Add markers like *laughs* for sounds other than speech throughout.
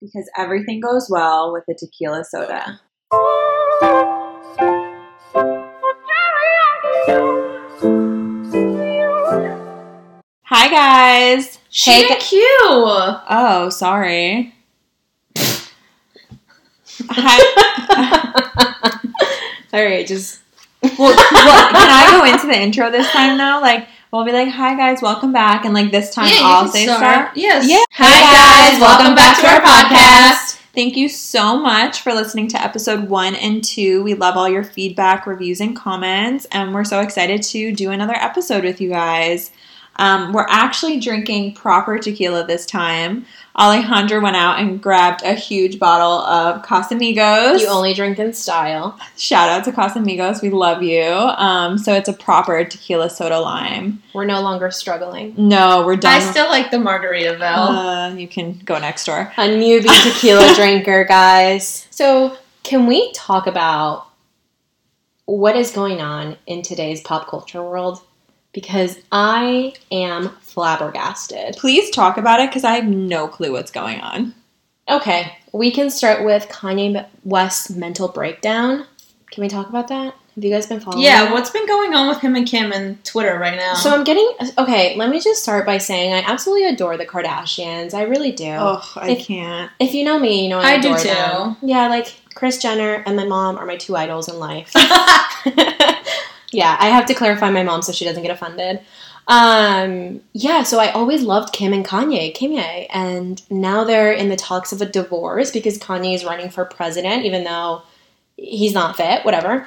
because everything goes well with a tequila soda. Hi guys. She Hey, hey, gu- cute. Oh, sorry. Hi. *laughs* All right, just well, well, can I go into the intro this time now? Like, we'll be like, "Hi guys, welcome back," and like this time yeah, I'll say start. start. Yes. Yeah. Hi guys, welcome back to our podcast. Thank you so much for listening to episode one and two. We love all your feedback, reviews, and comments, and we're so excited to do another episode with you guys. Um, we're actually drinking proper tequila this time. Alejandra went out and grabbed a huge bottle of Casamigos. You only drink in style. Shout out to Casamigos. We love you. Um, so it's a proper tequila soda lime. We're no longer struggling. No, we're done. I still like the Margaritaville. uh, you can go next door. A newbie tequila *laughs* drinker, guys. So, can we talk about what is going on in today's pop culture world? Because I am flabbergasted. Please talk about it because I have no clue what's going on. Okay, we can start with Kanye West's mental breakdown. Can we talk about that? Have you guys been following? yeah, that? what's been going on with him and Kim and Twitter right now? So I'm getting okay. Let me just start by saying I absolutely adore the Kardashians. I really do. Oh, I If- can't. If you know me, you know I, I do adore too. them. Yeah, like Kris Jenner and my mom are my two idols in life. *laughs* *laughs* yeah, I have to clarify my mom so she doesn't get offended. Um, yeah, so I always loved Kim and Kanye, Kanye, and now they're in the talks of a divorce because Kanye is running for president, even though he's not fit, whatever.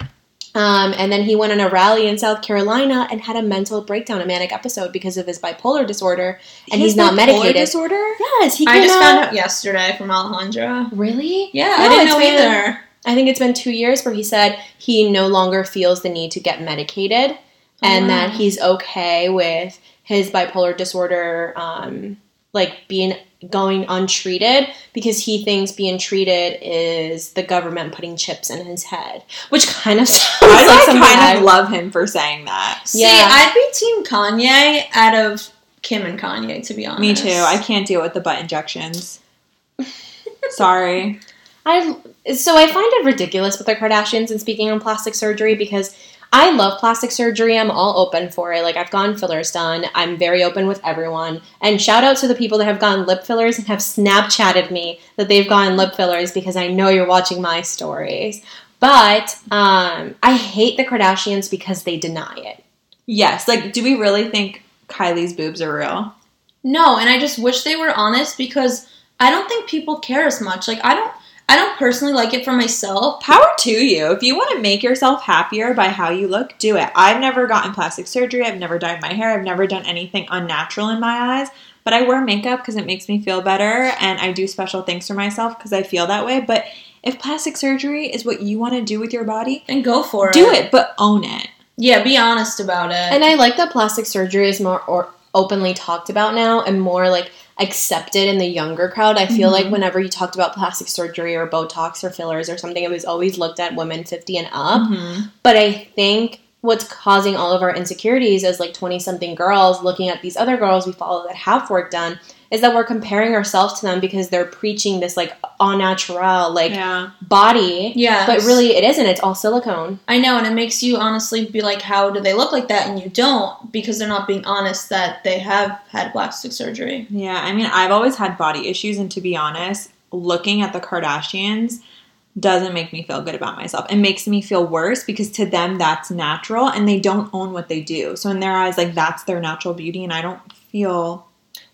Um, and then he went on a rally in South Carolina and had a mental breakdown, a manic episode because of his bipolar disorder, and He he's not medicated. Disorder? Yes, he I just out- found out yesterday from Alejandra. Really? Yeah, No, I didn't know either. I think it's been two years where he said he no longer feels the need to get medicated and wow. that he's okay with his bipolar disorder, um, like being going untreated because he thinks being treated is the government putting chips in his head, which kind of *laughs* sounds I like like something kind I- of love him for saying that. See, Yeah. I'd be team Kanye out of Kim and Kanye, to be honest. Me too. I can't deal with the butt injections. Sorry. *laughs* I so I find it ridiculous with the Kardashians and speaking on plastic surgery because I love plastic surgery. I'm all open for it. Like I've gotten fillers done. I'm very open with everyone. And shout out to the people that have gotten lip fillers and have Snapchatted me that they've gotten lip fillers because I know you're watching my stories. But um, I hate the Kardashians because they deny it. Yes. Like, do we really think Kylie's boobs are real? No, and I just wish they were honest because I don't think people care as much. Like I don't I don't personally like it for myself. Power to you. If you want to make yourself happier by how you look, do it. I've never gotten plastic surgery. I've never dyed my hair. I've never done anything unnatural in my eyes. But I wear makeup because it makes me feel better, and I do special things for myself because I feel that way. But if plastic surgery is what you want to do with your body, And go for it. do it, but own it. Yeah, be honest about it. And I like that plastic surgery is more or openly talked about now and more like accepted in the younger crowd. I feel Mhm. like whenever you talked about plastic surgery or Botox or fillers or something, it was always looked at women 50 and up. Mhm. But I think what's causing all of our insecurities as like 20 something girls looking at these other girls we follow that have work done is that we're comparing ourselves to them because they're preaching this like au natural like Yeah. body. yeah, But really it isn't. It's all silicone. I know, and it makes you honestly be like, how do they look like that? And you don't because they're not being honest that they have had plastic surgery. Yeah, I mean, I've always had body issues, and to be honest, looking at the Kardashians doesn't make me feel good about myself. It makes me feel worse because to them that's natural and they don't own what they do. So in their eyes, like that's their natural beauty, and I don't feel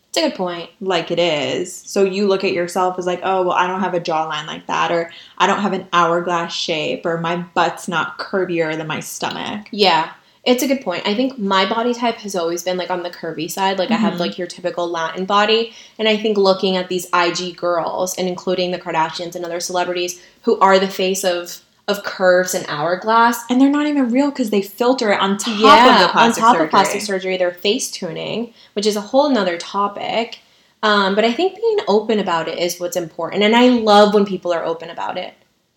It's a good point. like it is. So you look at yourself as like, oh, well, I don't have a jawline like that, or I don't have an hourglass shape, or my butt's not curvier than my stomach. Yeah, it's a good point. I think my body type has always been like on the curvy side. Like I have Mhm. like your typical Latin body. And I think looking at these IG girls and including the Kardashians and other celebrities who are the face of of curves and hourglass. And they're not even real because they filter it on top of the yeah, on top surgery. of plastic surgery, they're face tuning, which is a whole nother topic. Um, but I think being open about it is what's important, and I love when people are open about it.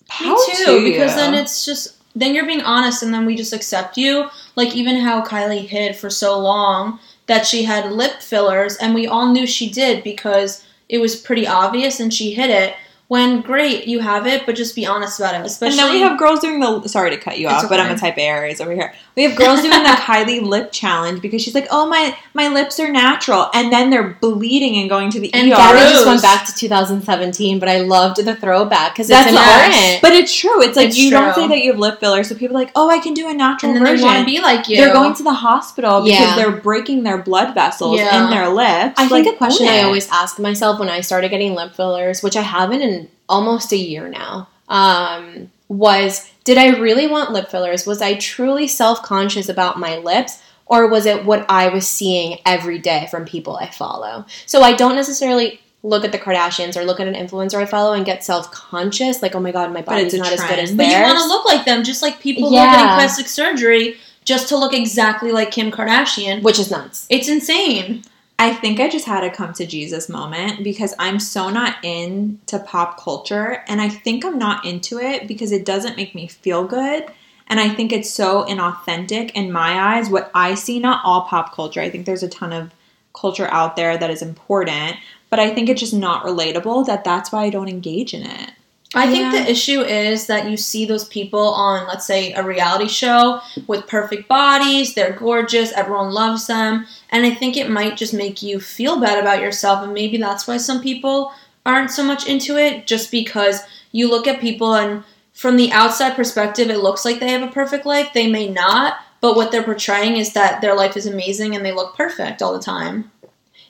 Power Me too, to because you. then it's just then you're being honest, and then we just accept you. Like even how Kylie hid for so long that she had lip fillers, and we all knew she did because it was pretty obvious and she hid it. When great, you have it, but just be honest about it. Especially and then we have girls doing the. Sorry to cut you off, but I'm okay. a type A Aries over here. We have girls doing the *laughs* Kylie lip challenge because she's like, "Oh my, my lips are natural," and then they're bleeding and going to the And ER. Gabby just went back to 2017, but I loved the throwback because it's That's important. But it's true. It's like It's you don't say that you have lip filler, so people are like, "Oh, I can do a natural and then they version." want to be like you. They're going to the hospital because Yeah. they're breaking their blood vessels Yeah. in their lips. I think a question I always ask myself when I started getting lip fillers, which I haven't in almost a year now, um, was did I really want lip fillers? Was I truly self conscious about my lips? Or was it what I was seeing every day from people I follow? So I don't necessarily look at the Kardashians or look at an influencer I follow and get self conscious, like, oh my god, my body's not as good as theirs. But you want to look like them, just like people who are getting plastic surgery just to look exactly like Kim Kardashian. which is nuts. It's insane. I think I just had a come to Jesus moment because I'm so not into pop culture and I think I'm not into it because it doesn't make me feel good. And I think it's so inauthentic in my eyes. What I see, not all pop culture. I think there's a ton of culture out there that is important, but I think it's just not relatable that that's why I don't engage in it. I think the issue is that you see those people on, let's say, a reality show with perfect bodies, they're gorgeous, everyone loves them, and I think it might just make you feel bad about yourself, and maybe that's why some people aren't so much into it, just because you look at people and from the outside perspective, it looks like they have a perfect life. They may not, but what they're portraying is that their life is amazing and they look perfect all the time.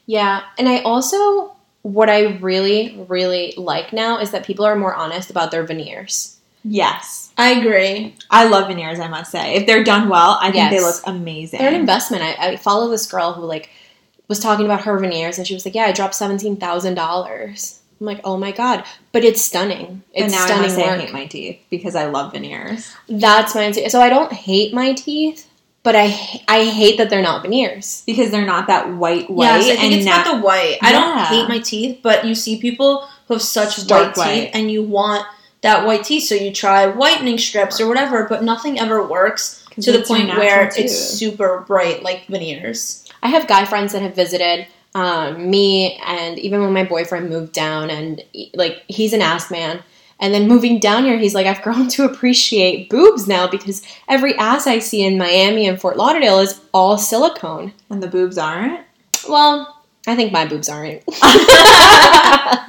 Yeah, and I also what I really really like now is that people are more honest about their veneers. Yes. I agree. I love veneers, I must say. If they're done well, I think they look amazing. They're an investment. I, I follow this girl who like was talking about her veneers, and she was like, "Yeah, I dropped seventeen thousand dollars." I'm like, "Oh my god!" But it's stunning. It's now I stunning must say I hate my teeth because I love veneers. That's my answer. So I don't hate my teeth, but I I hate that they're not veneers. because they're not that white white Yes, I think and it's not the white. I don't hate my teeth, but you see people who have such Stark white teeth, white. and you want that white teeth, so you try whitening strips or whatever, but nothing ever works to the point where tooth. it's super bright like veneers. I have guy friends that have visited um, me, and even when my boyfriend moved down, and like he's an ass man. And then moving down here, he's like, I've grown to appreciate boobs now because every ass I see in Miami and Fort Lauderdale is all silicone. and the boobs aren't. Well, I think my boobs aren't. *laughs*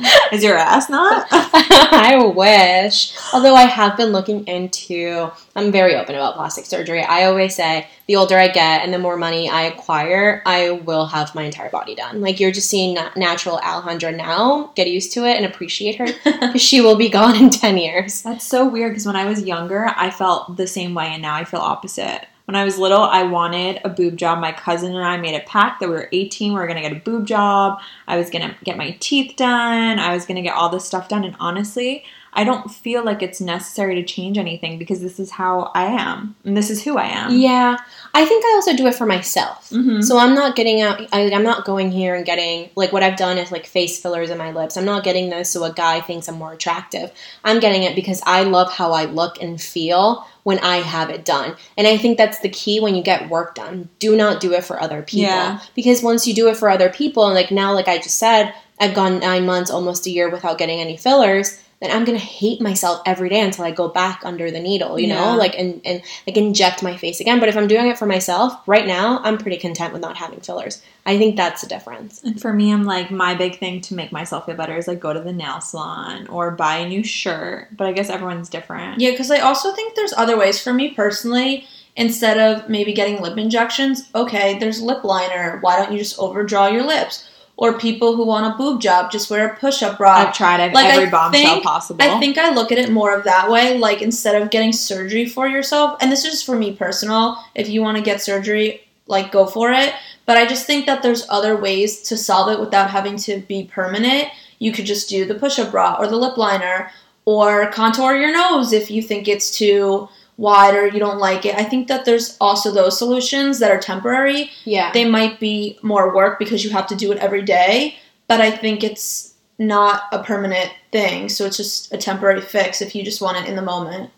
*laughs* Is your ass not? *laughs* I wish. Although I have been looking into, I'm very open about plastic surgery. I always say the older I get and the more money I acquire, I will have my entire body done. Like you're just seeing natural Alejandra now. Get used to it and appreciate her because she will be gone in 10 years. That's so weird because when I was younger, I felt the same way, and now I feel opposite. When I was little, I wanted a boob job. My cousin and I made a pact that we were 18, we were gonna get a boob job. I was gonna get my teeth done. I was gonna get all this stuff done. And honestly, I don't feel like it's necessary to change anything because this is how I am, and this is who I am. Yeah. I think I also do it for myself. hmm So I'm not getting out. I, I'm not going here and getting like what I've done is like face fillers in my lips. I'm not getting those so a guy thinks I'm more attractive. I'm getting it because I love how I look and feel when I have it done. And I think that's the key when you get work done. Do not do it for other people Yeah. because once you do it for other people, and like now, like I just said, I've gone nine months, almost a year without getting any fillers. Then I'm gonna hate myself every day until I go back under the needle, you Yeah. know, like and and like inject my face again. But if I'm doing it for myself, right now, I'm pretty content with not having fillers. I think that's the difference. And for me, I'm like, my big thing to make myself feel better is like go to the nail salon or buy a new shirt. But I guess everyone's different. Yeah, because I also think there's other ways. For me personally, instead of maybe getting lip injections, okay, there's lip liner. Why don't you just overdraw your lips? Or people who want a boob job, just wear a push-up bra. I've tried I've Like, I every bombshell think- possible. I think I look at it more of that way. Like instead of getting surgery for yourself, and this is for me personal. If you want to get surgery, like go for it. But I just think that there's other ways to solve it without having to be permanent. You could just do the push-up bra or the lip liner, or contour your nose if you think it's too wide or you don't like it. I think that there's also those solutions that are temporary Yeah. they might be more work because you have to do it every day, but I think it's not a permanent thing. So it's just a temporary fix if you just want it in the moment.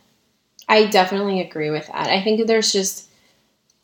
I definitely agree with that. I think there's just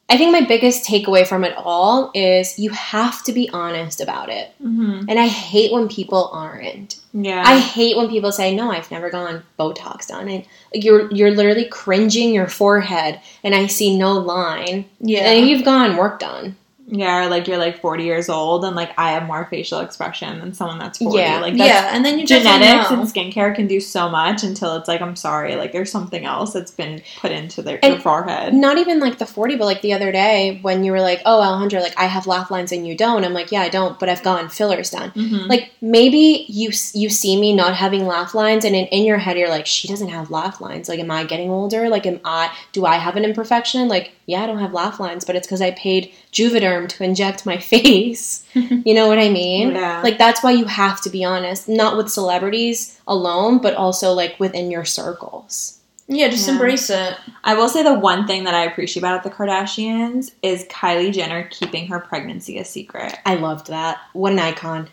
I think my biggest takeaway from it all is you have to be honest about it. Mm-hmm. And I hate when people aren't. Yeah. I hate when people say, "No, I've never gone Botox done." And like you're you're literally cringing your forehead, and I see no line. Yeah. And you've gone work done. Yeah, or like you're like 40 years old and like I have more facial expression than someone that's 40. Yeah. Like that's yeah, and then you genetics know. and skincare can do so much until it's like I'm sorry, like there's something else that's been put into their, forehead. Not even like the forty, but like the other day when you were like, "Oh, Alejandra, like I have laugh lines and you don't." I'm like, "Yeah, I don't, but I've gotten fillers done." Mhm. Like maybe you you see me not having laugh lines, and in, in your head you're like, "She doesn't have laugh lines." Like, am I getting older? Like, am I? Do I have an imperfection? Like, yeah, I don't have laugh lines, but it's because I paid Juvederm to inject my *laughs* face. *laughs* you know what I mean? Yeah. Like that's why you have to be honest, not with celebrities alone, but also like within your circles. yeah, just Yeah. embrace it. I will say the one thing that I appreciate about the Kardashians is Kylie Jenner keeping her pregnancy a secret. I loved that. What an icon.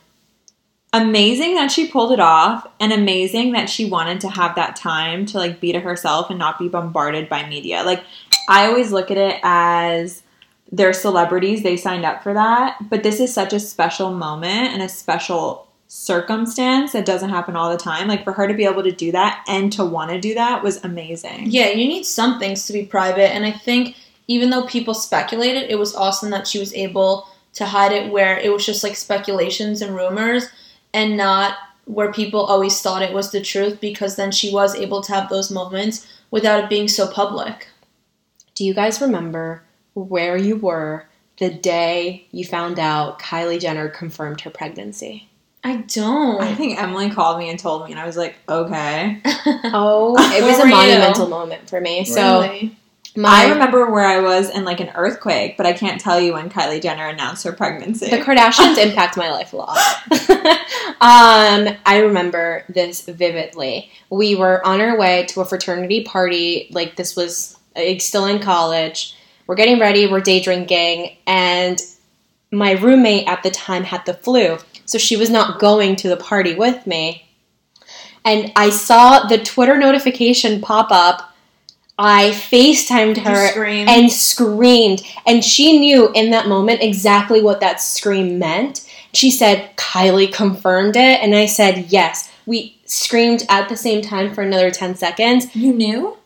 Amazing that she pulled it off and amazing that she wanted to have that time to like be to herself and not be bombarded by media. Like I always look at it as they're celebrities, they signed up for that, but this is such a special moment and a special circumstance that doesn't happen all the time. Like for her to be able to do that and to want to do that was amazing. Yeah, you need some things to be private, and I think even though people speculated, it was awesome that she was able to hide it where it was just like speculations and rumors, and not where people always thought it was the truth. Because then she was able to have those moments without it being so public. Do you guys remember where you were the day you found out Kylie Jenner confirmed her pregnancy? I don't. I think Emily called me and told me and I was like, "Okay." *laughs* Oh, it was a were you? monumental moment for me. So my I remember where I was in like an earthquake, but I can't tell you when Kylie Jenner announced her pregnancy. the Kardashians *laughs* impact my life a lot. *laughs* um, I remember this vividly. We were on our way to a fraternity party. Like this was like, still in college. We're getting ready. We're day drinking, and my roommate at the time had the flu, so she was not going to the party with me. And I saw the Twitter notification pop up. I FaceTimed her screamed. and screamed. And she knew in that moment exactly what that scream meant. She said, Kylie confirmed it. And I said, yes. We screamed at the same time for another 10 seconds. you knew?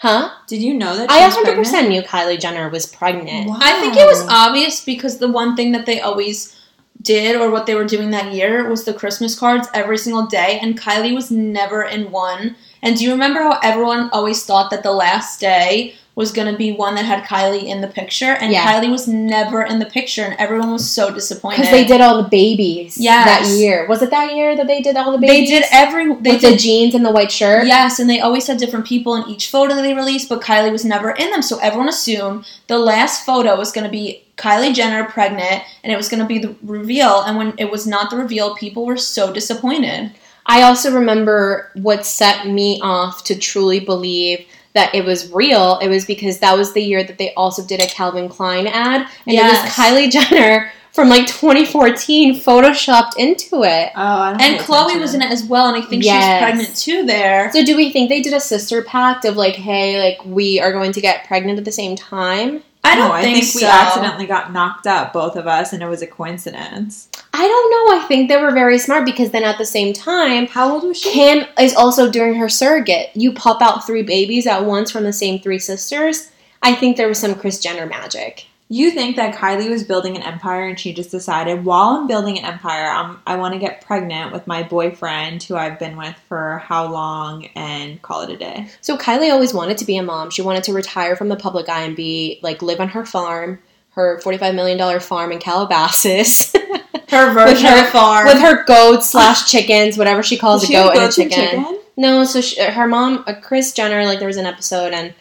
Huh? Did you know that? I was 100% pregnant? knew Kylie Jenner was pregnant. Wow. I think it was obvious because the one thing that they always did or what they were doing that year was the Christmas cards every single day, and Kylie was never in one. And do you remember how everyone always thought that the last day was going to be one that had Kylie in the picture, and Yeah. Kylie was never in the picture, and everyone was so disappointed Because they did all the babies Yes. that year. Was it that year that they did all the babies? They did every. They With did the jeans and the white shirt? Yes, and they always had different people in each photo that they released, but Kylie was never in them. So everyone assumed the last photo was going to be Kylie Jenner pregnant, and it was going to be the reveal. And when it was not the reveal, people were so disappointed. I also remember what set me off to truly believe that it was real. It was because that was the year that they also did a Calvin Klein ad, and Yes. it was Kylie Jenner from like 2014 photoshopped into it. Oh, I don't And Khloé was in it as well, and I think Yes. she's pregnant too there. So do we think they did a sister pact of like, hey, like we are going to get pregnant at the same time? I don't no, I think, think so. we accidentally got knocked up, both of us, and it was a coincidence. I don't know. I think they were very smart because then at the same time, How old was she? Kim is also doing her surrogate. You pop out three babies at once from the same three sisters. I think there was some Kris Jenner magic. You think that Kylie was building an empire and she just decided, while I'm building an empire, I'm, I want to get pregnant with my boyfriend who I've been with for how long and call it a day? So Kylie always wanted to be a mom. She wanted to retire from the public eye and be like live on her farm, her forty-five million dollar farm in Calabasas, *laughs* Her version her- of farm. with her goats slash chickens, whatever she calls Was a goat and a goat and chicken. No, so she, her mom, uh, Kris Jenner, like there was an episode and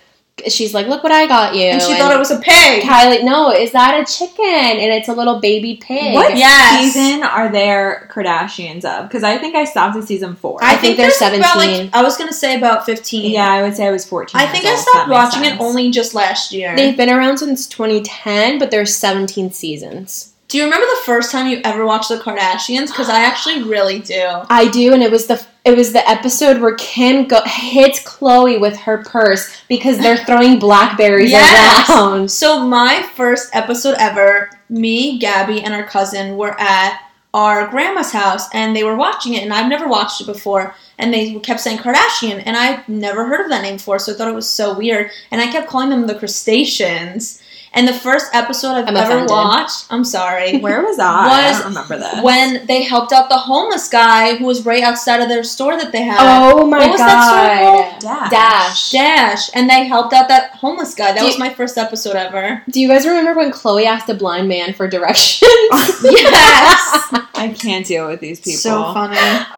she's like, "Look what I got you," and she thought it was a pig. Kylie, no, is that a chicken? And it's a little baby pig. What Yes. season are there Kardashians of? Because I think I stopped at season four. I think they're there's about, 17. like, I was gonna say about fifteen. yeah, I would say I was 14. I years think I stopped that makes watching it only just last year. They've been around since 2010, but there's 17 seasons. Do you remember the first time you ever watched the Kardashians? Because I actually really do. I do, and it was the It was the episode where Kim go- hits Khloé with her purse because they're *laughs* throwing blackberries Yes. around. So my first episode ever, me, Gabby, and our cousin were at our grandma's house and they were watching it and I've never watched it before and they kept saying Kardashian and I've never heard of that name before so I thought it was so weird and I kept calling them the crustaceans and the first episode I've I'm ever offended. watched I'm sorry *laughs* Where was I? I Was don't remember this. when they helped out the homeless guy who was right outside of their store that they had Oh my What was that god. store Dash. Dash. Dash and they helped out that homeless guy that Do was you- my first episode ever Do you guys remember when Khloé asked a blind man for directions? *laughs* yes *laughs* I can't deal with these people. so funny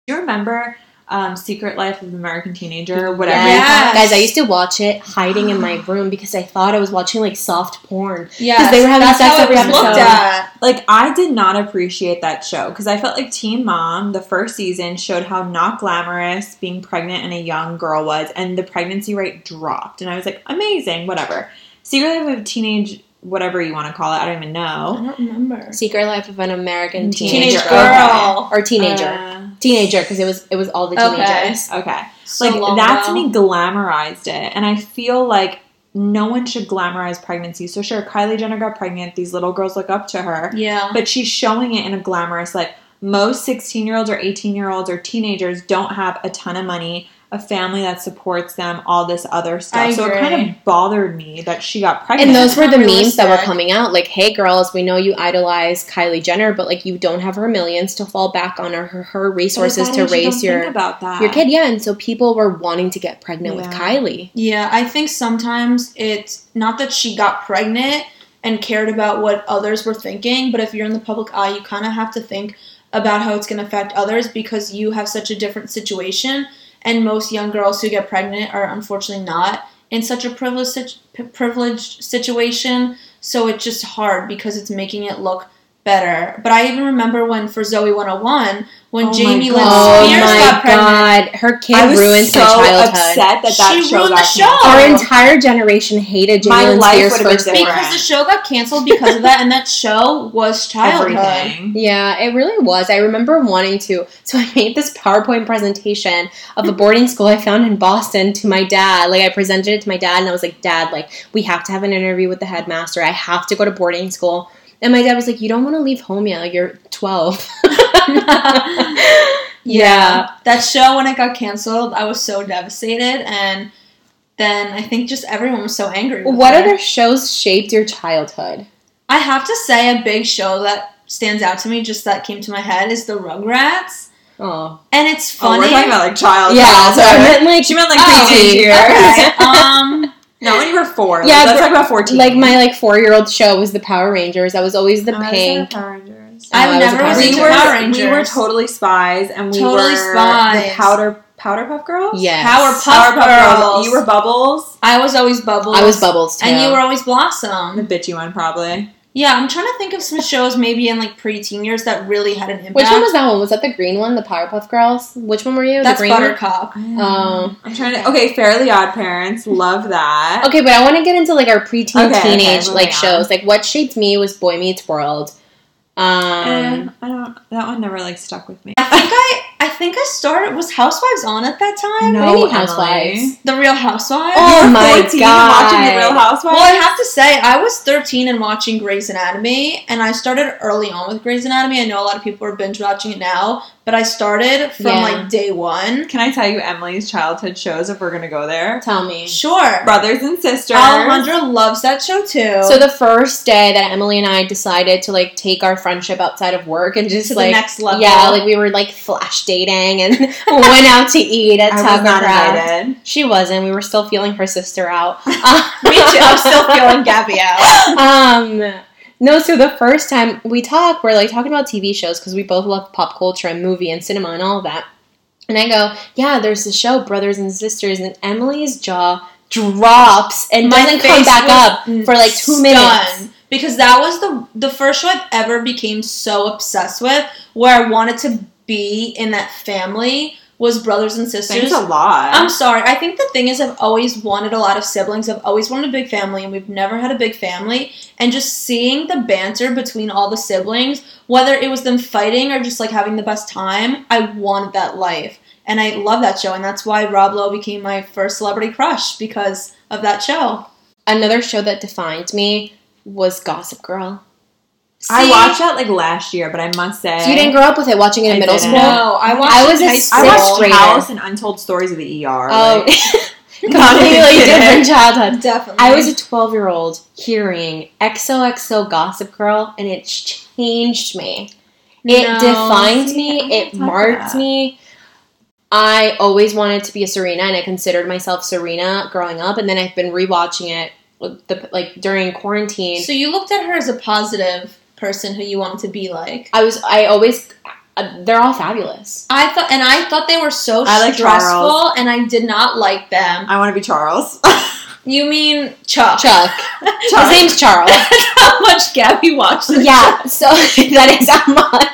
Do you remember um, Secret Life of American Teenager? Whatever. Yes. you call it? Guys, I used to watch it hiding in my room because I thought I was watching like soft porn. Yeah, because they were having sex every it was looked episode. Like I did not appreciate that show because I felt like Teen Mom, the first season, showed how not glamorous being pregnant and a young girl was, and the pregnancy rate dropped. And I was like, amazing, whatever. Secret Life of Teenage, whatever you want to call it, I don't even know. I don't remember. Secret Life of an American Teenage Teenager. Teenage girl. Or teenager. Uh, teenager, because it was it was all the Okay. teenagers. okay. So like that's ago. me glamorized it and i feel like no one should glamorize pregnancy so sure kylie jenner got pregnant these little girls look up to her Yeah. but she's showing it in a glamorous like most 16 year olds or 18 year olds or teenagers don't have a ton of money a family that supports them all this other stuff I so it kind of bothered me that she got pregnant And those were the memes that were coming out. Like, hey girls, we know you idolize Kylie Jenner, but like you don't have her millions to fall back on or her, her resources to raise your about that your kid. Yeah, and so people were wanting to get pregnant with Kylie. Yeah, I think sometimes it's not that she got pregnant and cared about what others were thinking, but if you're in the public eye, you kind of have to think about how it's going to affect others because you have such a different situation. And most young girls who get pregnant are unfortunately not in such a privileged, privileged situation. So it's just hard because it's making it look better. But I even remember when for Zoey 101, when Oh my Jamie Lynn God. Oh Spears my got pregnant. god, her kid i was ruined so my childhood. upset that that She show ruined got the show. Our entire generation hated My Jamie Lynn life Spears' would've been first different. boyfriend. Because the show got canceled because of that, and that show was childhood. everything Yeah, it really was. I remember wanting to. So I made this PowerPoint presentation of a boarding school I found in Boston to my dad. Like I presented it to my dad and I was like, "Dad, like we have to have an interview with the headmaster. I have to go to boarding school." And my dad was like, "You don't want to leave home yet. You're 12." *laughs* Yeah. That show, when it got canceled, I was so devastated, and then I think just everyone was so angry. With What her. other shows shaped your childhood? I have to say, a big show that stands out to me, just that came to my head, is the Rugrats. Oh. And it's oh, funny. we're talking about like child Yeah, so I meant like she meant like Oh, preteen years okay. *laughs* um, no when you were four Yeah, yeah let's talk about 14 like my like 4-year-old show was the Power Rangers. I was always the Oh, I was pink. Power Rangers. Oh, I I never Power was we were Power Rangers. we were totally spies, and we Totally were Spies. the powder Powderpuff Girls. Yes. Powerpuff Girls. You were Bubbles. I was always Bubbles. I was Bubbles too. And you were always Blossom. The Blossom. bitchy one, probably. Yeah, I'm trying to think of some shows maybe in like preteen years that really had an impact. Which one was that one? Was that the green one, the Powerpuff Girls? Which one were you? That's the green one? Buttercup. Oh. I'm trying to. Okay, Fairly Odd Parents. Love that. Okay, but I want to get into like our preteen Okay, okay, teenage moving like on. shows. Like what shaped me was Boy Meets World. Um, Eh, I don't. That one never like stuck with me. I think I I think I started was Housewives on at that time? What do you Emily. Housewives? The Real Housewives? Oh You were my 14 and watching The Real Housewives. Well, I have to say, I was 13 and watching Grey's Anatomy, and I started early on with Grey's Anatomy. I know a lot of people are binge watching it now, but I started from Yeah. like day one. Can I tell you Emily's childhood shows if we're gonna go there? tell me. Sure. Brothers and Sisters. Alejandra loves that show too. So the first day that Emily and I decided to like take our friendship outside of work and just To the like next level. yeah, like we were like flash dating and *laughs* went out to eat at Tucker not invited. She wasn't. We were still feeling her sister out. *laughs* Me too. I'm still feeling Gabby out. *laughs* um no so the first time we talk we're like talking about tv shows because we both love pop culture and movie and cinema and all of that and i go yeah there's the show brothers and sisters and emily's jaw drops and My doesn't come back up for like two stunned. minutes because that was the the first show I've ever became so obsessed with, where I wanted to be in that family. Was brothers and sisters. Thanks a lot. I'm sorry. I think the thing is, I've always wanted a lot of siblings. I've always wanted a big family, and we've never had a big family. And just seeing the banter between all the siblings, whether it was them fighting or just like having the best time, I wanted that life. and I love that show, and that's why Rob Lowe became my first celebrity crush because of that show. Another show that defined me was Gossip Girl. I watched that like last year, but I must say So you didn't grow up with it watching it in I middle didn't. school? No, I watched. I it was in a high sixth I watched grader. House and Untold Stories of the ER. Oh, like- *laughs* *laughs* completely different childhood. Definitely. I was a 12 year old hearing XOXO Gossip Girl, and it changed me. It No. defined See, me. It marked about. me. I always wanted to be a Serena, and I considered myself Serena growing up. And then I've been rewatching it, the, like during quarantine. So you looked at her as a positive person who you want to be like. I was. I always. Uh, they're all fabulous. I thought, and I thought they were so I like stressful, Charles. and I did not like them. I want to be Charles. *laughs* You mean Chuck? Chuck. *laughs* Chuck. His name's Charles. *laughs* How much Gabby watched yeah. So that is how much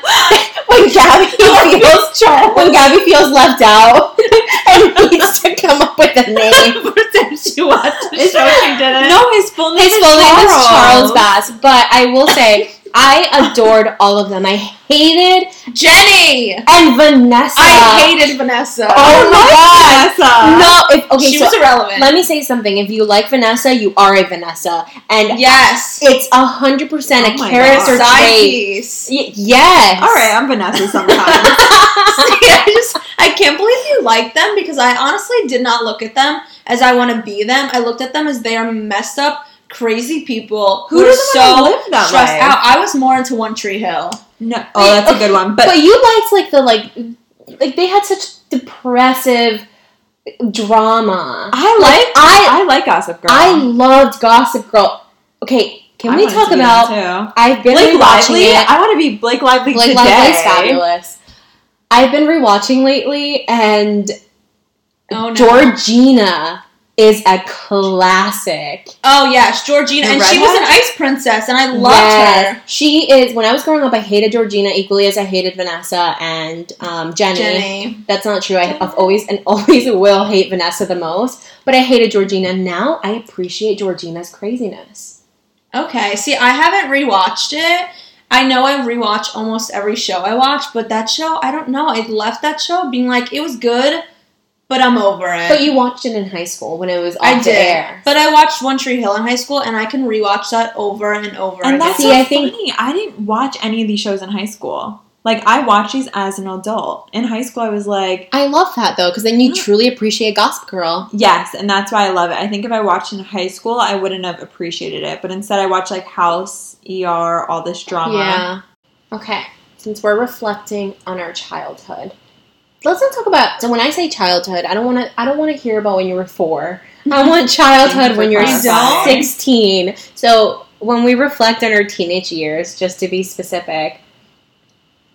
when Gabby feels Charles, when Gabby feels left out and needs to come up with a name. Pretend she watched the show. She didn't. no, his full name His is full name is Charles Charles Bass, but I will say I adored all of them. I hated Jenny. and Vanessa. I hated Vanessa. Oh, oh my god! Vanessa. No, if, okay, she so was irrelevant. let me say something. If you like Vanessa, you are a Vanessa, and yes. it's a hundred percent Oh a character God. Trait. piece. Y- yes. All right, I'm Vanessa sometimes. *laughs* *laughs* I just I can't believe you like them because I honestly did not look at them as I want to be them. I looked at them as they are messed up, crazy people Who who, are so live that stressed way? out. I was more into One Tree Hill. no, oh, that's a good one. But, *laughs* But, you liked like the like like they had such depressive drama. I like I I like Gossip Girl. I loved Gossip Girl. Okay, can I we talk about? I've been Blake Lively? it. I want to be Blake Lively Blake today. Lively's fabulous. I've been rewatching lately, and Oh no. Georgina is a classic. Oh yes, Georgina, The and she was an ice princess, and I loved Yes. her. She is. When I was growing up, I hated Georgina equally as I hated Vanessa and um, Jenny. Jenny. That's not true. I, I've always and *laughs* always will hate Vanessa the most, but I hated Georgina. Now I appreciate Georgina's craziness. Okay, see, I haven't rewatched it. I know I rewatch almost every show I watch, but that show, I don't know. I left that show being like, it was good, but I'm over it. But you watched it in high school when it was off I the did. air. But I watched One Tree Hill in high school, and I can rewatch that over and over And again. that's See, so I think- funny. I didn't watch any of these shows in high school. Like I watched these as an adult. In high school, I was like, I love that though, because then you Yeah. truly appreciate Gossip Girl. yes, and that's why I love it. I think if I watched in high school, I wouldn't have appreciated it. But instead, I watched like House, ER, all this drama. Yeah. Okay. Since we're reflecting on our childhood, let's not talk about. So when I say childhood, I don't want to. I don't want to hear about when you were four. I want childhood when you're *laughs* sixteen. So when we reflect on our teenage years, just to be specific,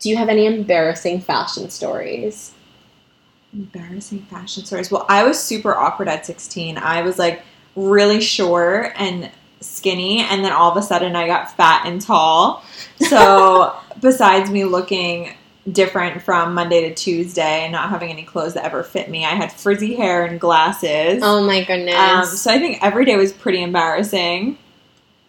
do you have any embarrassing fashion stories? Embarrassing fashion stories. Well, I was super awkward at 16. I was like really short and skinny, and then all of a sudden I got fat and tall. So, *laughs* besides me looking different from Monday to Tuesday and not having any clothes that ever fit me, I had frizzy hair and glasses. Oh my goodness. Um, so, I think every day was pretty embarrassing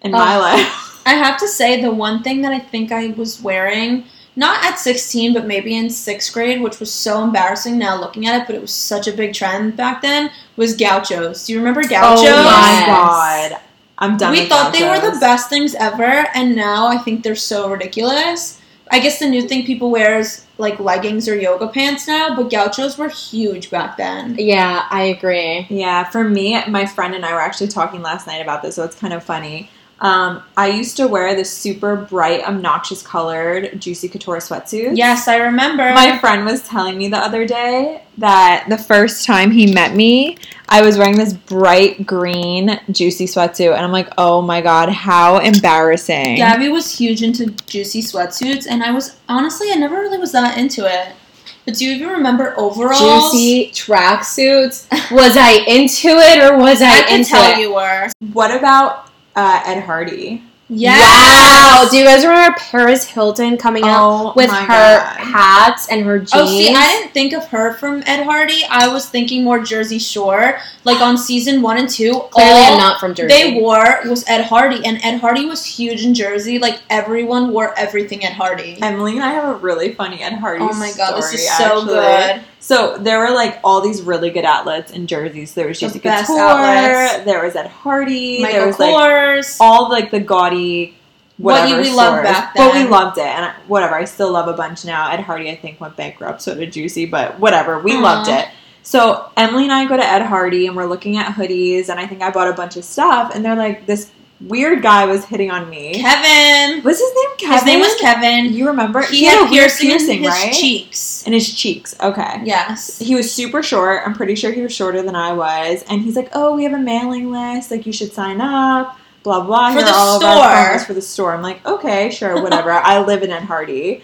in my life. *laughs* I have to say, the one thing that I think I was wearing, not at 16, but maybe in sixth grade, which was so embarrassing now looking at it, but it was such a big trend back then, was gauchos. Do you remember gauchos? Oh my god. I'm done we thought they were the best things ever, and now I think they're so ridiculous. I guess the new thing people wear is like leggings or yoga pants now, but gauchos were huge back then. yeah, I agree. Yeah, for me, my friend and I were actually talking last night about this, so it's kind of funny. Um, I used to wear the super bright, obnoxious colored Juicy Couture sweatsuit. Yes, I remember. My friend was telling me the other day that the first time he met me, I was wearing this bright green Juicy sweatsuit, and I'm like, oh my god, how embarrassing. Gabby was huge into juicy sweatsuits, and I was honestly, I never really was that into it. But do you even remember overalls? Juicy tracksuits. *laughs* Was I into it or was I, I can into tell it? you were. What about uh, Ed Hardy? Yes. Wow! Do you guys remember Paris Hilton coming out Oh with her God. hats and her jeans? Oh, see, I didn't think of her from Ed Hardy. I was thinking more Jersey Shore. Like on season one and two, Clearly, all I'm not from Jersey. they wore was Ed Hardy, and Ed Hardy was huge in Jersey. Like everyone wore everything Ed Hardy. Emily and I have a really funny Ed Hardy Oh my god, this is so actually. good. So there were like all these really good outlets in Jersey. So there was The Juicy best Couture, outlets. there was Ed Hardy, there Michael was like Kors. all like the gaudy What whatever you- we loved back But we loved it, and I, whatever. I still love a bunch now. Ed Hardy, I think, went bankrupt. So did Juicy, but whatever. We Aw. loved it. So Emily and I go to Ed Hardy, and we're looking at hoodies, and I think I bought a bunch of stuff, and they're like, this weird guy was hitting on me. Kevin. was his name Kevin? His name was Kevin. You remember? He, had, had a piercing, piercing, in his right? cheeks. In his cheeks. Okay. Yes. He was super short. I'm pretty sure he was shorter than I was. And he's like, "Oh, we have a mailing list. Like, you should sign up." Blah blah. For Here the all of our store. for the store. I'm like, okay, sure, whatever. I live in Ed Hardy.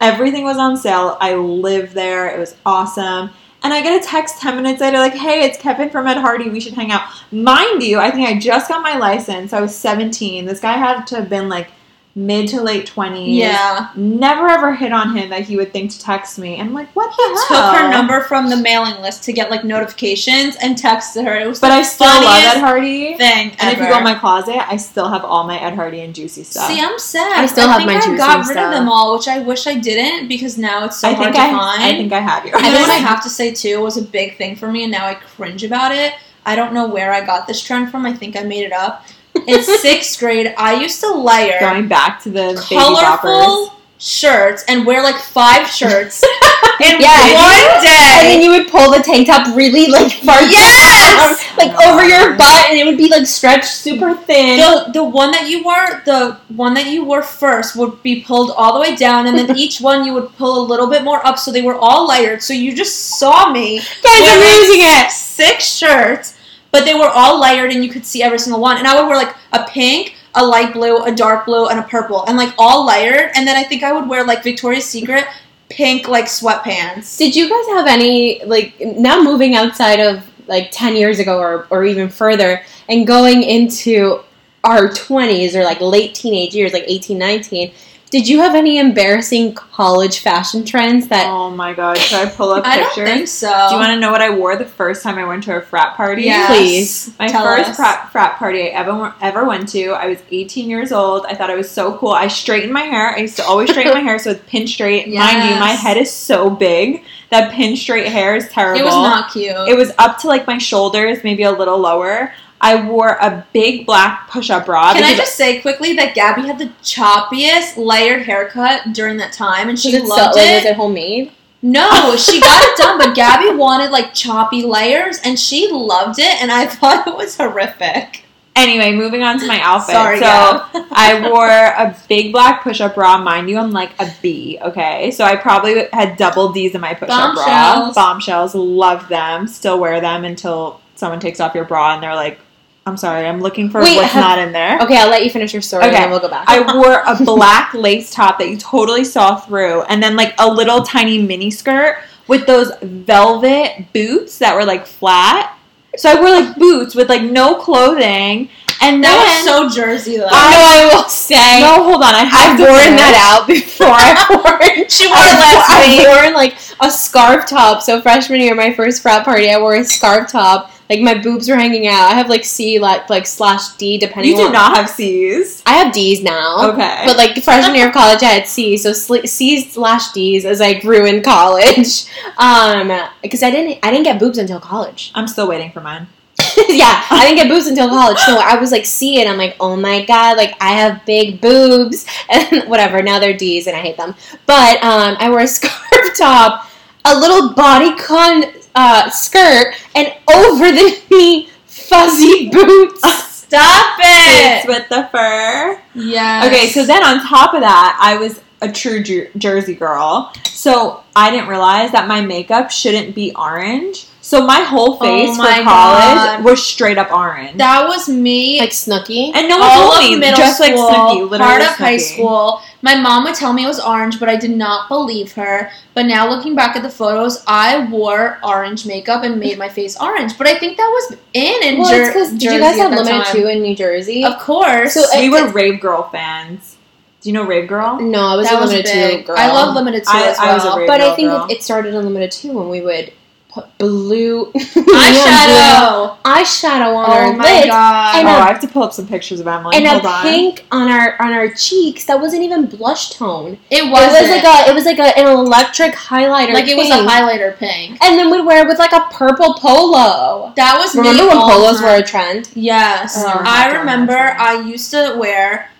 Everything was on sale. I live there. It was awesome. And I get a text 10 minutes later, like, hey, it's Kevin from Ed Hardy. We should hang out. Mind you, I think I just got my license. I was 17. This guy had to have been like mid to late 20s. Yeah. Never ever hit on him that he would think to text me. And I'm like, what the Took hell? her number from the mailing list to get like notifications and texted her. It was But the I still love funniest Ed Hardy. thing And if you go in my closet, I still have all my Ed Hardy and Juicy stuff. See, I'm sad. I still have think my I juicy got rid of them all, which I wish I didn't because now it's so I hard think to I, find. I think I have you. You know I what I have to say too was a big thing for me, and now I cringe about it. I don't know where I got this trend from. I think I made it up. In sixth grade, I used to layer Going back to the baby boppers. colorful shirts and wear like five shirts *laughs* in Yeah. one day. And then you would pull the tank top really like far Yes! down, like over your butt, and it would be like stretched super thin. The, the one that you wore the one that you wore first would be pulled all the way down and then *laughs* each one you would pull a little bit more up so they were all layered so you just saw me Guys, I'm wearing losing it. six shirts but they were all layered and you could see every single one. And I would wear like a pink a light blue a dark blue and a purple. And like all layered. And then I think I would wear like Victoria's Secret pink like sweatpants. Did you guys have any like now moving outside of like ten years ago or or even further and going into our twenties or like late teenage years, like 18, 19, Did you have any embarrassing college fashion trends that Oh my god, should I pull up I don't pictures? think so. Do you want to know what I wore the first time I went to a frat party? Yes. Please. My Tell first us. frat, frat party I ever ever went to, I was 18 years old. I thought I was so cool. I straightened my hair. I used to always straighten my *laughs* hair so it's pin straight. Mind you, my head is so big that pin straight hair is terrible. It was not cute. It was up to like my shoulders, maybe a little lower. I wore a big black push-up bra. Can I just say quickly that Gabby had the choppiest layered haircut during that time, and she was it, so, loved like, it. was it homemade? No, *laughs* she got it done, but Gabby wanted like choppy layers, and she loved it, and I *laughs* thought it was horrific. Anyway, moving on to my outfit. Sorry, so Gab. I *laughs* wore a big black push-up bra. Mind you, I'm like a B. Okay, so I probably had double D's in my push-up bra. Bombshells. Bombshells, love them. Still wear them until someone takes off your bra and they're like, "I'm sorry, I'm looking for Wait, what's not in there." Okay, I'll let you finish your story and Okay. then we'll go back. I *laughs* wore a black lace top that you totally saw through, and then like a little tiny mini skirt with those velvet boots that were like flat. So I wore like boots with like no clothing, and That then was so Jersey though. I know I will say. no, hold on, I have I've worn that out before. *laughs* I've worn, She wore it last I've week. worn like a scarf top. So freshman year, my first frat party, I wore a scarf top. Like my boobs were hanging out. I have like C like like slash D depending. You do on, not have C's. I have D's now. Okay, But like freshman year of college, I had C, so sl- C's slash D's as I grew in college. *laughs* Um, because I didn't, I didn't get boobs until college. I'm still waiting for mine. *laughs* yeah, I didn't get boobs until college, so I was like C, and I'm like, oh my god, like I have big boobs, *laughs* and whatever. Now they're D's, and I hate them. But um, I wore a scarf top, a little bodycon uh, skirt, and over the *laughs* knee fuzzy boots. *laughs* Stop Boots it. with the fur. Yeah. Okay, so then on top of that, I was a true Jer- Jersey girl. So I didn't realize that my makeup shouldn't be orange. So my whole face Oh for college God. was straight up orange. that was me. like Snooki. and no one all told of me, middle just like school, Snooki, literally part of high school. My mom would tell me it was orange, but I did not believe her. But now looking back at the photos, I wore orange makeup and made my face orange. But I think that was in in well, Jer- it's because did you guys have that Limited time. Two in New Jersey? Of course. So, We it- were Rave Girl fans. Do you know Rave Girl? no, I was that a Limited big. Two girl. I love limited too I- as I well. was a Rave But I think girl. it, it started in Limited Too when we would put blue *laughs* Eyeshadow. eyeshadow on Oh our my lids god. And oh, a- I have to pull up some pictures of Emily. and Hold a on. pink on our on our cheeks that wasn't even blush tone. it was. It was was like a it was like a, an electric highlighter. like it was a highlighter pink. and then we'd wear it with like a purple polo. That was Remember me when polos the were a trend? Yes, Oh, I remember. I used to wear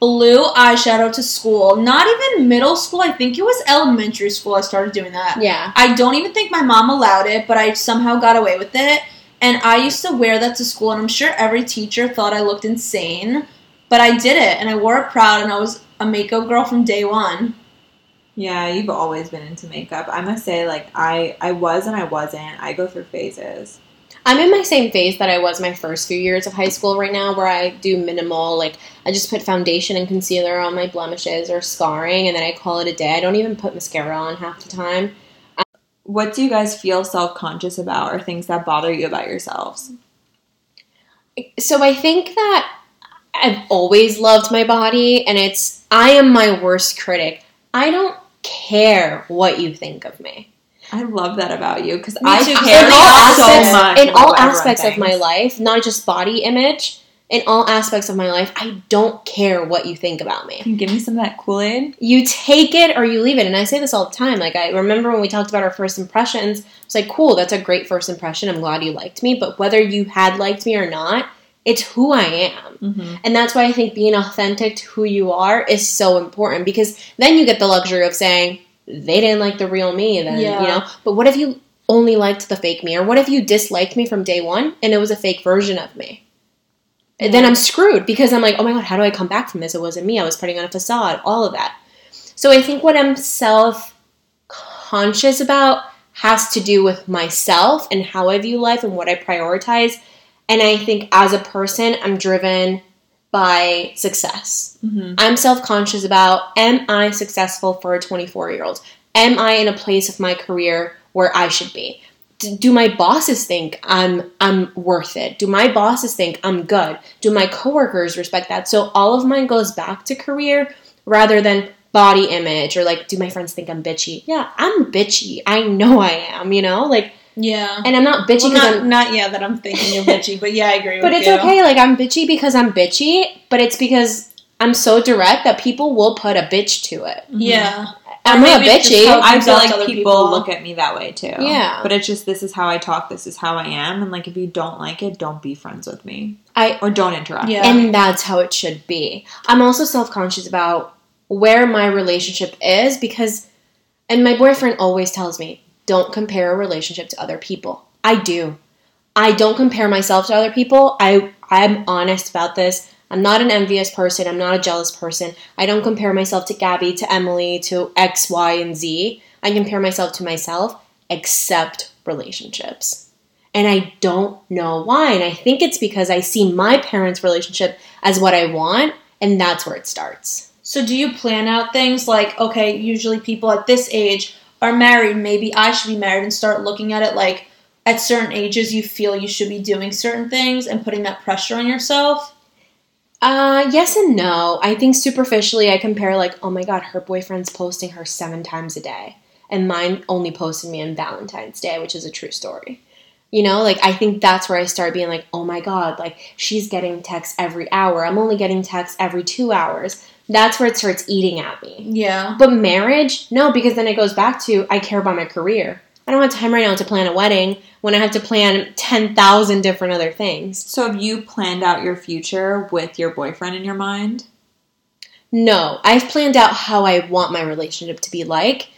blue eyeshadow to school. Not even middle school. I think it was elementary school. I started doing that. Yeah. I don't even think my mom allowed it, but I somehow got away with it. And I used to wear that to school, and I'm sure every teacher thought I looked insane, but I did it, and I wore it proud, and I was a makeup girl from day one. Yeah, you've always been into makeup. I must say, like I, I was and I wasn't. I go through phases. I'm in my same phase that I was my first few years of high school right now, where I do minimal, like I just put foundation and concealer on my blemishes or scarring, and then I call it a day. I don't even put mascara on half the time. What do you guys feel self conscious about, or things that bother you about yourselves? So I think that I've always loved my body, and it's I am my worst critic. I don't care what you think of me. I love that about you because I too, care in all so aspects, much. in all aspects of my life, not just body image. In all aspects of my life, I don't care what you think about me. Can you give me some of that Kool Aid? you take it or you leave it. And I say this all the time. Like I remember when we talked about our first impressions, it's like, cool, that's a great first impression. I'm glad you liked me. But whether you had liked me or not, it's who I am. Mm-hmm. And that's why I think being authentic to who you are is so important because then you get the luxury of saying, they didn't like the real me then, Yeah. you know? But what if you only liked the fake me? Or what if you disliked me from day one and it was a fake version of me? Then I'm screwed because I'm like, oh my god, how do I come back from this? It wasn't me. I was putting on a facade, all of that. So I think what I'm self conscious about has to do with myself and how I view life and what I prioritize. And I think as a person, I'm driven by success. Mm-hmm. I'm self conscious about am I successful for a 24 year old? Am I in a place of my career where I should be? Do my bosses think I'm I'm worth it? Do my bosses think I'm good? Do my coworkers respect that? So all of mine goes back to career rather than body image or like do my friends think I'm bitchy? Yeah, I'm bitchy. I know I am, you know? Like Yeah. and I'm not bitchy because not, I'm not yeah that I'm thinking you're bitchy, but yeah, I agree *laughs* but it's you. okay. Like I'm bitchy because I'm bitchy, but it's because I'm so direct that people will put a bitch to it. Mm-hmm. Yeah. I'm Or not maybe bitchy. I feel like people, people. look at me that way too. Yeah. But it's just this is how I talk, this is how I am, and like if you don't like it, don't be friends with me. I Or don't interact. Yeah. and that's how it should be. I'm also self conscious about where my relationship is because, and my boyfriend always tells me, don't compare a relationship to other people. I do. I don't compare myself to other people. I I'm honest about this. I'm not an envious person. I'm not a jealous person. I don't compare myself to Gabby, to Emily, to X, Y, and Z. I compare myself to myself, except relationships. And I don't know why. And I think it's because I see my parents' relationship as what I want, and that's where it starts. So do you plan out things like okay, usually people at this age are married, maybe I should be married and start looking at it like at certain ages you feel you should be doing certain things and putting that pressure on yourself? Uh, yes and no. I think superficially I compare like, oh my god, her boyfriend's posting her seven times a day, and mine only posted me on Valentine's Day, which is a true story. You know, like I think that's where I start being like, oh my god, like she's getting texts every hour. I'm only getting texts every two hours. That's where it starts eating at me. Yeah. But marriage, no, because then it goes back to I care about my career. I don't have time right now to plan a wedding when I have to plan 10,000 different other things. So have you planned out your future with your boyfriend in your mind? No, I've planned out how I want my relationship to be like.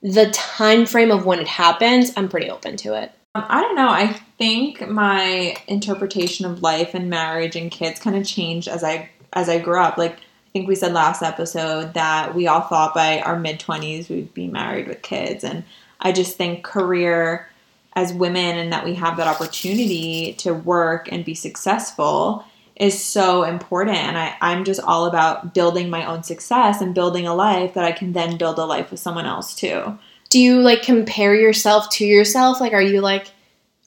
The time frame of when it happens, I'm pretty open to it. Um, I don't know. I think my interpretation of life and marriage and kids kind of changed as I as I grew up. Like think we said last episode that we all thought by our mid twenties we'd be married with kids, and I just think career as women and that we have that opportunity to work and be successful is so important. And I, I'm just all about building my own success and building a life that I can then build a life with someone else too. Do you like compare yourself to yourself? Like, are you like,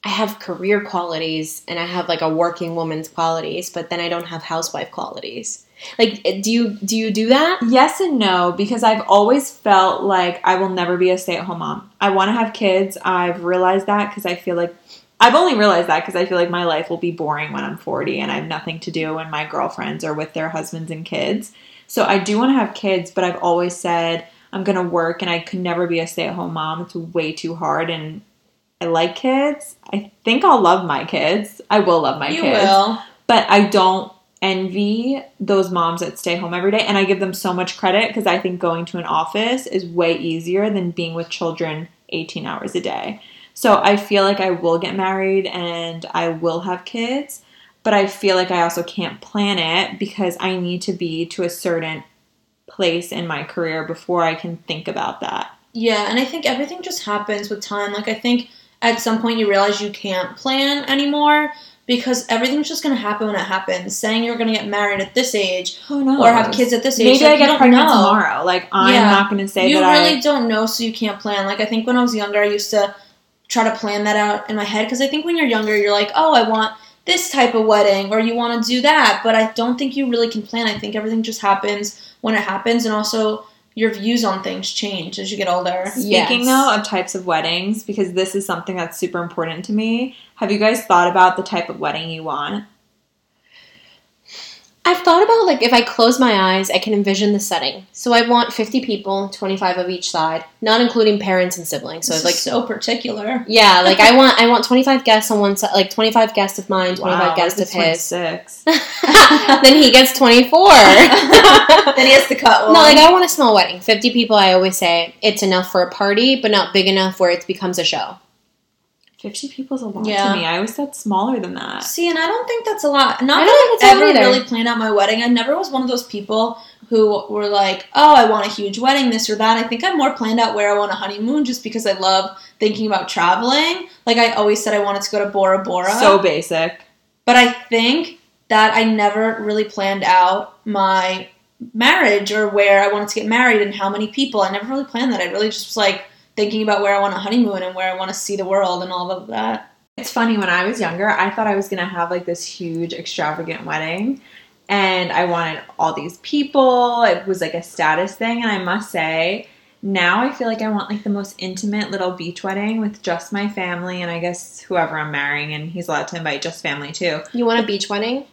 I have career qualities and I have like a working woman's qualities, but then I don't have housewife qualities? Like, eh, do you do you do that? Yes and no, because I've always felt like I will never be a stay at home mom. I want to have kids. I've realized that because I feel like I've only realized that because I feel like my life will be boring when I'm 40 and I have nothing to do when my girlfriends are with their husbands and kids. So I do want to have kids, but I've always said I'm going to work and I could never be a stay at home mom. It's way too hard and I like kids. I think I'll love my kids. I will love my you kids will. but I don't envy those moms that stay home every day and I give them so much credit because I think going to an office is way easier than being with children 18 hours a day. So I feel like I will get married and I will have kids, but I feel like I also can't plan it because I need to be to a certain place in my career before I can think about that. Yeah, and I think everything just happens with time. Like I think at some point you realize you can't plan anymore because everything's just gonna happen when it happens. Saying you're gonna get married at this age Who knows? or have kids at this age, Maybe like, I get don't pregnant know. tomorrow. Like I'm Yeah. not going to say you that You really I don't know, so you can't plan. Like I think when I was younger, I used to try to plan that out in my head because I think when you're younger, you're like, oh, I want this type of wedding or you want to do that, but I don't think you really can plan. I think everything just happens when it happens, and also your views on things change as you get older. Speaking Yes. though of types of weddings, because this is something that's super important to me, have you guys thought about the type of wedding you want? I've thought about like if I close my eyes, I can envision the setting. So I want 50 people, 25 of each side, not including parents and siblings. So it's like so particular. yeah, like I *laughs* want I want 25 guests on one side, like 25 guests of mine, 25 Wow, guests of is his. 26. *laughs* then he gets 24. *laughs* then he has to cut one. No, like I want a small wedding. 50 people, I always say it's enough for a party, but not big enough where it becomes a show. 50 people is a lot Yeah. to me. I always said smaller than that. See, and I don't think that's a lot. Not I that I it's a lot ever really planned out my wedding. I never was one of those people who were like, "Oh, I want a huge wedding, this or that." I think I'm more planned out where I want a honeymoon, just because I love thinking about traveling. Like I always said, I wanted to go to Bora Bora. So basic. but I think that I never really planned out my marriage or where I wanted to get married and how many people. I never really planned that. I really just was like thinking about where I want a honeymoon and where I want to see the world and all of that. It's funny, when I was younger, I thought I was going to have like this huge, extravagant wedding. And I wanted all these people. It was like a status thing. And I must say, now I feel like I want like the most intimate little beach wedding with just my family and I guess whoever I'm marrying. And he's allowed to invite just family too. You want a beach wedding?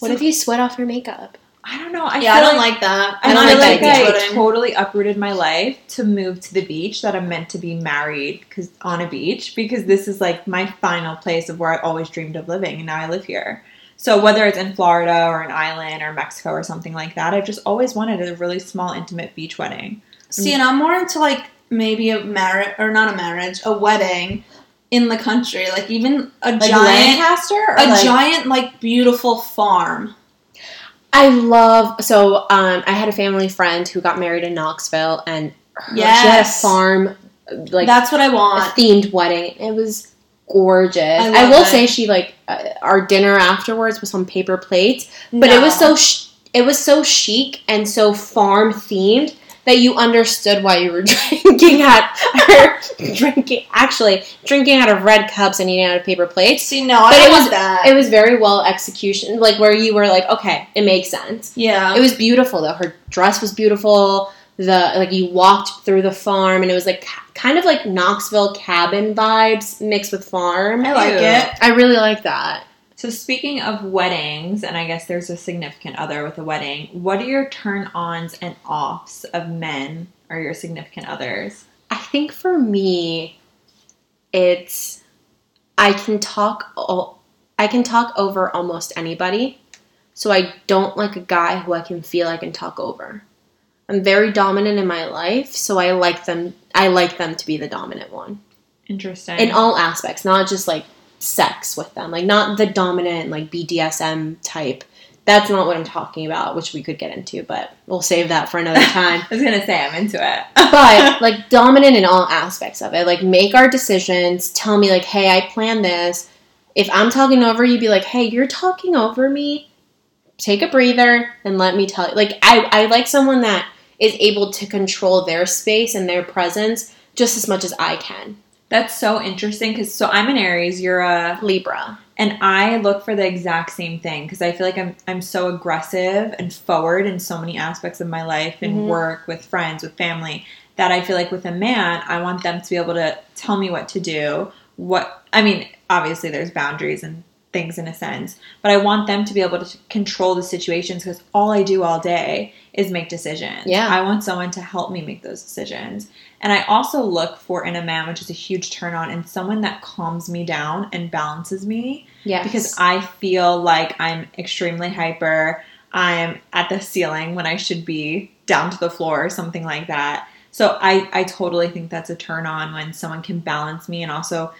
What So- if you sweat off your makeup? I don't know. I yeah, I don't like, like that. I, I don't feel like like that I totally uprooted my life to move to the beach that I'm meant to be married because on a beach because this is like my final place of where I always dreamed of living and now I live here. So whether it's in Florida or an island or Mexico or something like that, I've just always wanted a really small intimate beach wedding. See, and I'm more into like maybe a marriage or not a marriage, a wedding in the country, like even a Like giant, Lancaster or a like, giant like beautiful farm. I love. So um, I had a family friend who got married in Knoxville, and her, she had a farm, like That's what I want. themed wedding. It was gorgeous. I I, will it. say she like uh, our dinner afterwards was on paper plates, but it was so sh- it was so chic and so farm themed that you understood why you were *laughs* drinking at or drinking actually drinking out of red cups and eating out of paper plates. See, no, I But don't it was- that. It was very well execution, like where you were like, okay, it makes sense. yeah, It was beautiful though. Her dress was beautiful. The like you walked through the farm and it was like ca- kind of like Knoxville cabin vibes mixed with farm. I like Ew. it. I really like that. So speaking of weddings, and I guess there's a significant other with a wedding, what are your turn-ons and offs of men or your significant others? I think for me, it's I can talk. I can talk over almost anybody, so I don't like a guy who I can feel I can talk over. I'm very dominant in my life, so I like them. I like them to be the dominant one Interesting. in all aspects, not just like sex with them, like not the dominant like BDSM type. That's not what I'm talking about, which we could get into, but we'll save that for another *laughs* time I was gonna say I'm into it. *laughs* but *laughs* like dominant in all aspects of it. Like make our decisions. Tell me like, hey, I plan this. If I'm talking over you, be like, hey, you're talking over me. Take a breather and let me tell you. Like I, I like someone that is able to control their space and their presence just as much as I can. That's so interesting because so I'm an Aries, you're a, Libra. And I look for the exact same thing because I feel like I'm I'm so aggressive and forward in so many aspects of my life and Mhm. work with friends, with family, that I feel like with a man, I want them to be able to tell me what to do. What I mean, obviously there's boundaries and things in a sense, but I want them to be able to control the situations because all I do all day is make decisions. Yeah. I want someone to help me make those decisions. And I also look for in a man, which is a huge turn on, and someone that calms me down and balances me Yes. because I feel like I'm extremely hyper. I'm at the ceiling when I should be down to the floor or something like that. So I, I totally think that's a turn on when someone can balance me and also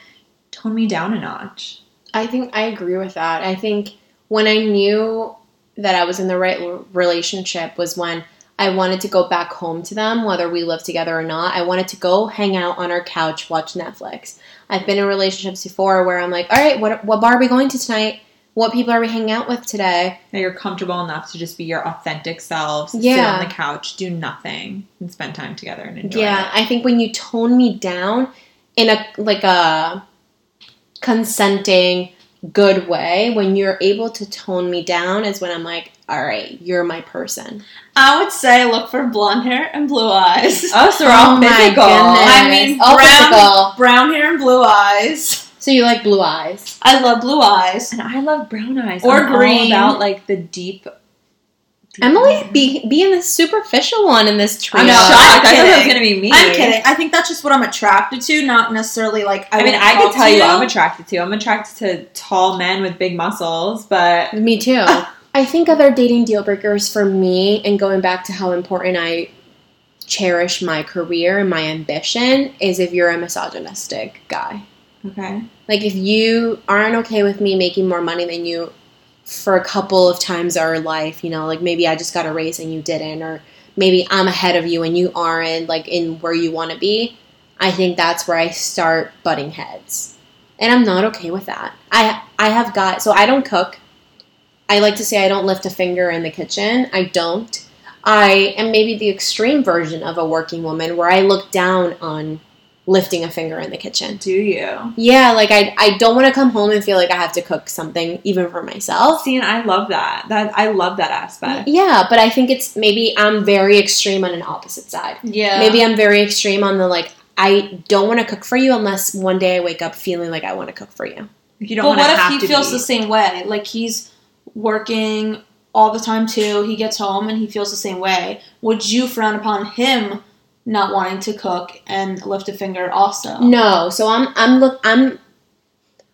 tone me down a notch. I think I agree with that. I think when I knew that I was in the right relationship was when I wanted to go back home to them, whether we lived together or not. I wanted to go hang out on our couch, watch Netflix. I've been in relationships before where I'm like, all right, what, what bar are we going to tonight? What people are we hanging out with today? That you're comfortable enough to just be your authentic selves, sit on the couch, do nothing, and spend time together and enjoy yeah, it. I think when you tone me down in a like a consenting good way, when you're able to tone me down is when I'm like, all right, you're my person. I would say look for blonde hair and blue eyes. Oh, so all *laughs* Oh physical. goodness. I mean, All brown, physical. brown hair and blue eyes. So you like blue eyes? I love blue eyes. And I love brown eyes. Or I'm all green. about like the deep. Deep Emily, be being the superficial one in this trio. I'm No, shocked. I'm I thought that was gonna be me. I'm kidding. I think that's just what I'm attracted to, not necessarily like I, I mean, I talk could tell to you I'm attracted to. I'm attracted to tall men with big muscles, but Me too. *laughs* I think other dating deal breakers for me, and going back to how important I cherish my career and my ambition, is if you're a misogynistic guy. okay. Like if you aren't okay with me making more money than you for a couple of times our life, you know, like maybe I just got a raise and you didn't, or maybe I'm ahead of you and you aren't, like in where you want to be. I think that's where I start butting heads, and I'm not okay with that. I I have got so I don't cook. I like to say I don't lift a finger in the kitchen. I don't. I am maybe the extreme version of a working woman where I look down on lifting a finger in the kitchen. Do you? Yeah, like I I don't want to come home and feel like I have to cook something even for myself. See, and I love that. That I love that aspect. Yeah, but I think it's maybe I'm very extreme on an opposite side. Yeah. Maybe I'm very extreme on the like I don't want to cook for you unless one day I wake up feeling like I want to cook for you. You don't But what if have he feels be. the same way? Like he's working all the time too. He gets home and he feels the same way. Would you frown upon him not wanting to cook and lift a finger also? No, so I'm I'm look I'm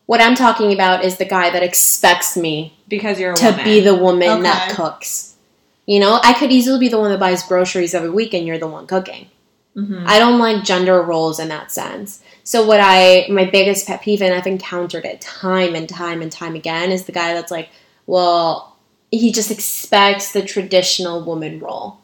what I'm talking about is the guy that expects me because you're a to woman. be the woman that cooks. You know, I could easily be the one that buys groceries every week and you're the one cooking. Mhm. I don't like gender roles in that sense. So what I my biggest pet peeve and I've encountered it time and time and time again is the guy that's like, well, he just expects the traditional woman role.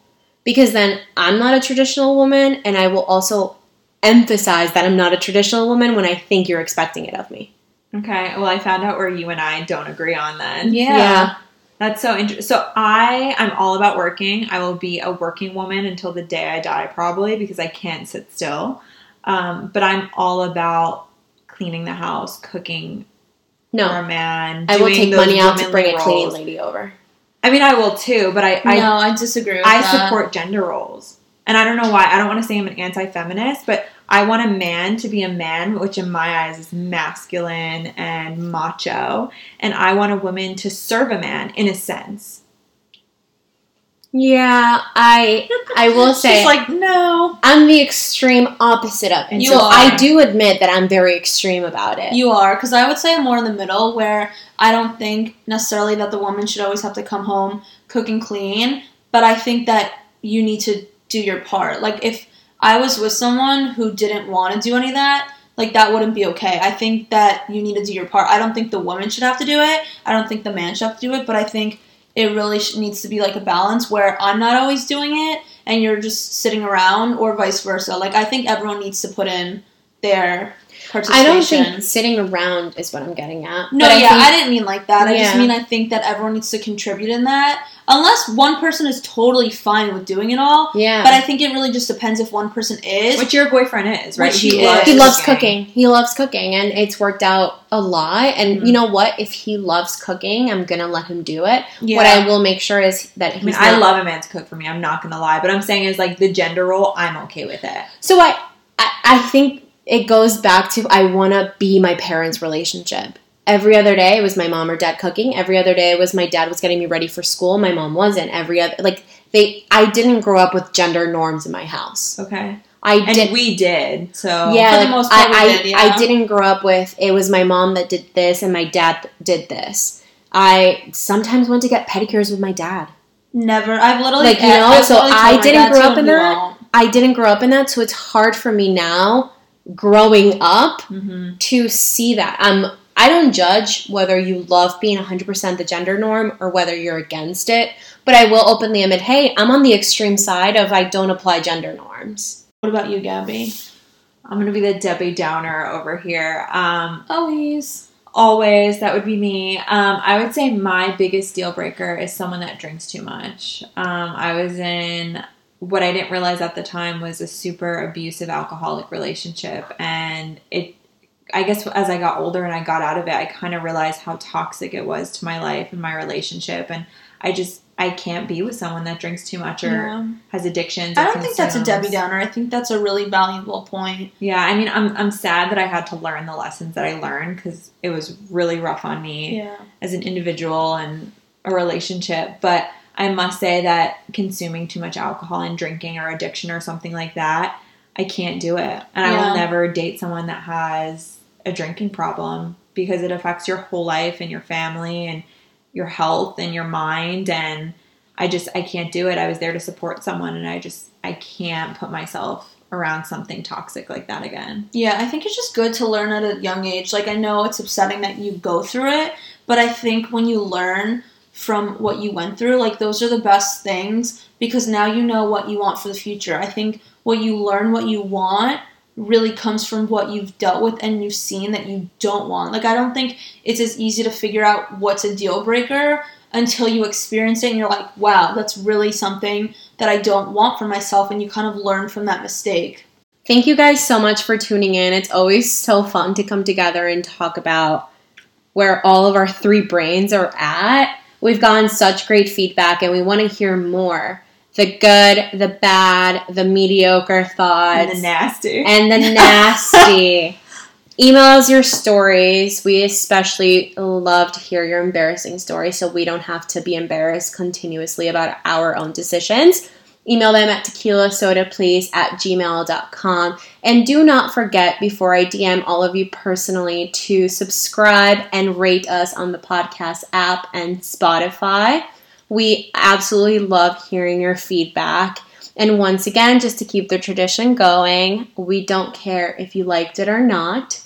Because then I'm not a traditional woman and I will also emphasize that I'm not a traditional woman when I think you're expecting it of me. Okay. Well, I found out where you and I don't agree on then. Yeah. That's so interesting. So I, I'm all about working. I will be a working woman until the day I die, probably because I can't sit still. Um, but I'm all about cleaning the house, cooking for No. a man. I will take money out to womanly bring a cleaning lady over. I mean, I will too, but I, I no, I disagree with I that. support gender roles. And I don't know why. I don't want to say I'm an anti feminist, but I want a man to be a man, which in my eyes is masculine and macho. And I want a woman to serve a man in a sense. Yeah, I I will *laughs* say She's like, no. I'm the extreme opposite of it. You so are. I do admit that I'm very extreme about it. You are, because I would say I'm more in the middle where I don't think necessarily that the woman should always have to come home, cook and clean, but I think that you need to do your part. Like, if I was with someone who didn't want to do any of that, like, that wouldn't be okay. I think that you need to do your part. I don't think the woman should have to do it, I don't think the man should have to do it, but I think it really needs to be like a balance where I'm not always doing it and you're just sitting around, or vice versa. Like, I think everyone needs to put in their I don't think sitting around is what I'm getting at. No, But I yeah, think- I didn't mean like that. I just mean I think that everyone needs to contribute in that. Unless one person is totally fine with doing it all. yeah. But I think it really just depends if one person is. Which your boyfriend is, right? Which he is. he loves cooking. He loves cooking, and it's worked out a lot. And Mhm. you know what? If he loves cooking, I'm gonna let him do it. yeah. What I will make sure is that I he's. mean, I love a man to cook for me. I'm not gonna lie, but I'm saying is like the gender role. I'm okay with it. So I, I, I think it goes back to I want to be my parents' relationship. Every other day it was my mom or dad cooking. Every other day it was my dad was getting me ready for school. My mom wasn't. Every other like they, I didn't grow up with gender norms in my house. Okay, I and did. we did. So yeah, For the like, most part, we I, did, I, yeah. I didn't grow up with it was my mom that did this and my dad did this. I sometimes went to get pedicures with my dad. Never. I've literally Like, you know, I've so I didn't grow up in that. won't. I didn't grow up in that, so it's hard for me now growing up hmm to see that. Um, I don't judge whether you love being 100% the gender norm or whether you're against it, but I will openly admit, hey, I'm on the extreme side of I don't apply gender norms. What about you, Gabby? I'm gonna be the Debbie Downer over here. Um, Always. always that would be me. Um, I would say my biggest deal breaker is someone that drinks too much. Um, I was in what I didn't realize at the time was a super abusive alcoholic relationship, and it. I guess as I got older and I got out of it, I kind of realized how toxic it was to my life and my relationship, and I just I can't be with someone that drinks too much or Yeah. has addictions. I don't think that's a. Debbie Downer. I think that's a really valuable point. Yeah, I mean, I'm I'm sad that I had to learn the lessons that I learned because it was really rough on me Yeah. as an individual and a relationship. But I must say that consuming too much alcohol and drinking or addiction or something like that, I can't do it, and I will never date someone that has a drinking problem because it affects your whole life and your family and your health and your mind and I just I can't do it. I was there to support someone and I just I can't put myself around something toxic like that again. Yeah, I think it's just good to learn at a young age. Like, I know it's upsetting that you go through it, but I think when you learn from what you went through, like, those are the best things because now you know what you want for the future. I think what you learn, what you want, really comes from what you've dealt with and you've seen that you don't want. Like, I don't think it's as easy to figure out what's a deal breaker until you experience it and you're like, wow, that's really something that I don't want for myself. And you kind of learn from that mistake. Thank you guys so much for tuning in. It's always so fun to come together and talk about where all of our three brains are at. We've gotten such great feedback and we want to hear more. The good, the bad, the mediocre thoughts, And the nasty. and the *laughs* nasty. Email us your stories. We especially love to hear your embarrassing stories so we don't have to be embarrassed continuously about our own decisions. Email them at tequila soda please at gmail.com. And do not forget, before I DM all of you personally, to subscribe and rate us on the podcast app and Spotify. We absolutely love hearing your feedback. And once again, just to keep the tradition going, we don't care if you liked it or not.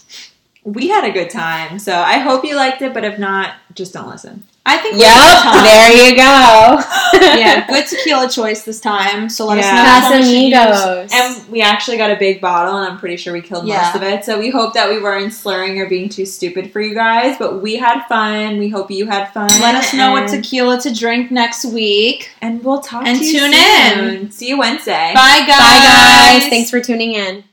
we had a good time. So I hope you liked it, but if not, just don't listen. I think we had a good time. there you go. *laughs* yeah, *laughs* good tequila choice this time. So let Yeah. us know. which one we should. Casamigos. And we actually got a big bottle, and I'm pretty sure we killed Yeah. most of it. So we hope that we weren't slurring or being too stupid for you guys. But we had fun. We hope you had fun. Let us know what tequila to drink next week. and we'll talk and to you tune soon. in. See you Wednesday. Bye, guys. Bye, guys. Thanks for tuning in.